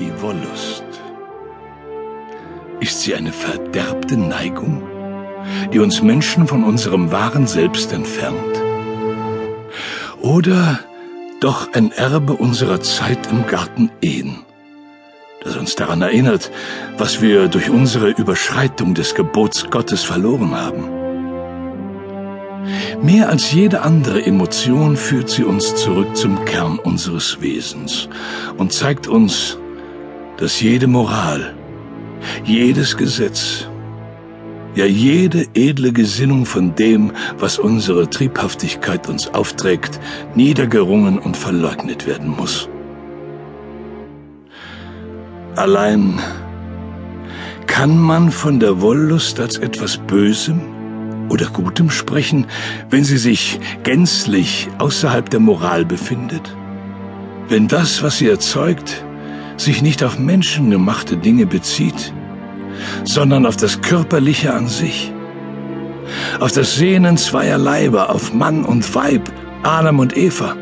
Die Wollust. Ist sie eine verderbte Neigung, die uns Menschen von unserem wahren Selbst entfernt? Oder doch ein Erbe unserer Zeit im Garten Ehen, das uns daran erinnert, was wir durch unsere Überschreitung des Gebots Gottes verloren haben? Mehr als jede andere Emotion führt sie uns zurück zum Kern unseres Wesens und zeigt uns, dass jede Moral, jedes Gesetz, ja jede edle Gesinnung von dem, was unsere Triebhaftigkeit uns aufträgt, niedergerungen und verleugnet werden muss. Allein kann man von der Wollust als etwas Bösem oder Gutem sprechen, wenn sie sich gänzlich außerhalb der Moral befindet? Wenn das, was sie erzeugt, sich nicht auf menschengemachte Dinge bezieht, sondern auf das Körperliche an sich, auf das Sehnen zweier Leiber, auf Mann und Weib, Adam und Eva,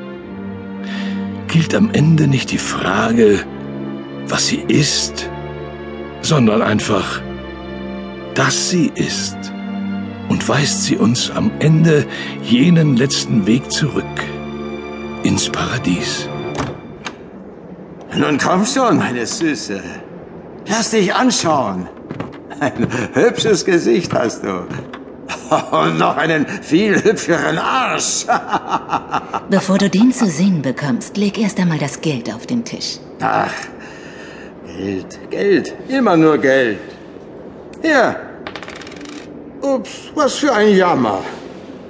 gilt am Ende nicht die Frage, was sie ist, sondern einfach, dass sie ist und weist sie uns am Ende jenen letzten Weg zurück ins Paradies. Nun komm schon, meine Süße. Lass dich anschauen. Ein hübsches Gesicht hast du. Und noch einen viel hübscheren Arsch. Bevor du den zu sehen bekommst, leg erst einmal das Geld auf den Tisch. Ach, Geld, Geld, immer nur Geld. Hier, Ups, was für ein Jammer.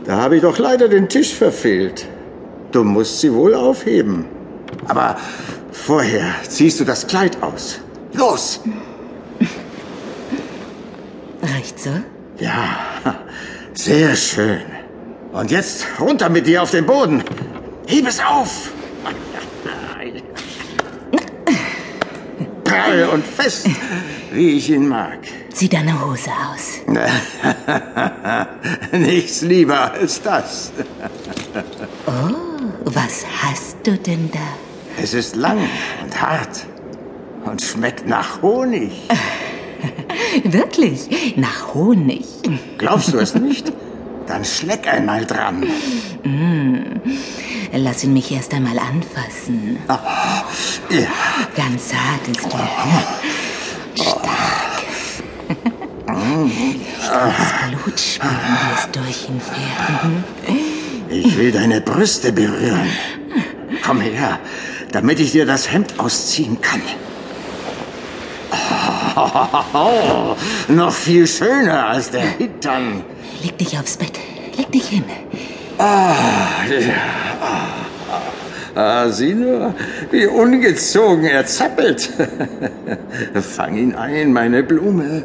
Da habe ich doch leider den Tisch verfehlt. Du musst sie wohl aufheben. Aber vorher ziehst du das Kleid aus. Los! Reicht so? Ja, sehr schön. Und jetzt runter mit dir auf den Boden. Heb es auf! Prall und fest, wie ich ihn mag. Zieh deine Hose aus. Nichts lieber als das. oh, was hast du denn da? Es ist lang und hart und schmeckt nach Honig. Wirklich? Nach Honig? Glaubst du es nicht? Dann schleck einmal dran. Mm. Lass ihn mich erst einmal anfassen. Oh, ja. Ganz hart ist er. Oh. Stark. Das Blut spüren, es durch ihn fährt. Ich will deine Brüste berühren. Komm her, damit ich dir das Hemd ausziehen kann. Oh, noch viel schöner als der Hintern. Leg dich aufs Bett. Leg dich hin. Ah, ja. Ah, sieh nur, wie ungezogen er zappelt. Fang ihn ein, meine Blume.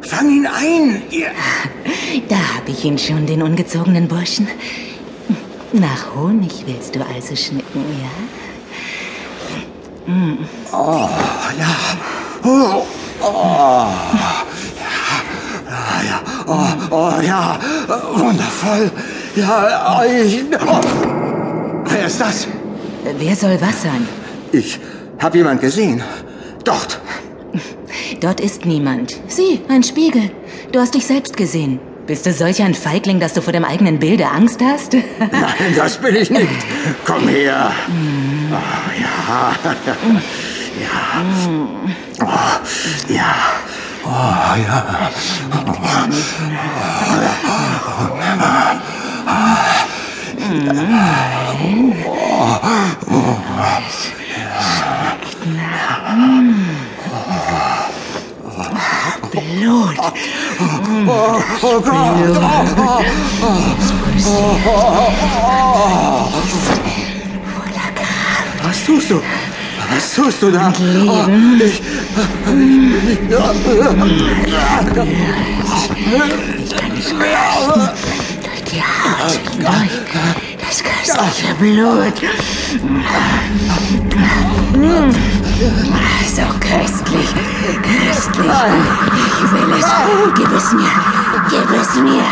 Fang ihn ein, ihr. Da hab ich ihn schon, den ungezogenen Burschen. Nach Honig willst du also schmecken, ja? Mm. Oh, ja. Oh, oh. Ja, ja, oh, oh, ja, wundervoll. Ja, ich, oh. Wer ist das? Wer soll was sein? Ich hab jemand gesehen. Dort. Dort ist niemand. Sieh, ein Spiegel. Du hast dich selbst gesehen. Bist du solch ein Feigling, dass du vor dem eigenen Bilde Angst hast? Nein, das bin ich nicht. Komm her. Oh, ja. Ja. Oh, ja. Oh, ja. Blut. Oh, oh Gott. Blut. Was tust du? Was tust du da? Leben. Oh, ich, ich, ich kann es riechen. Durch die Haut hindurch. Das köstliche Blut. So köstlich. Köstlich. Ich will es. Gib es mir. Gib es mir.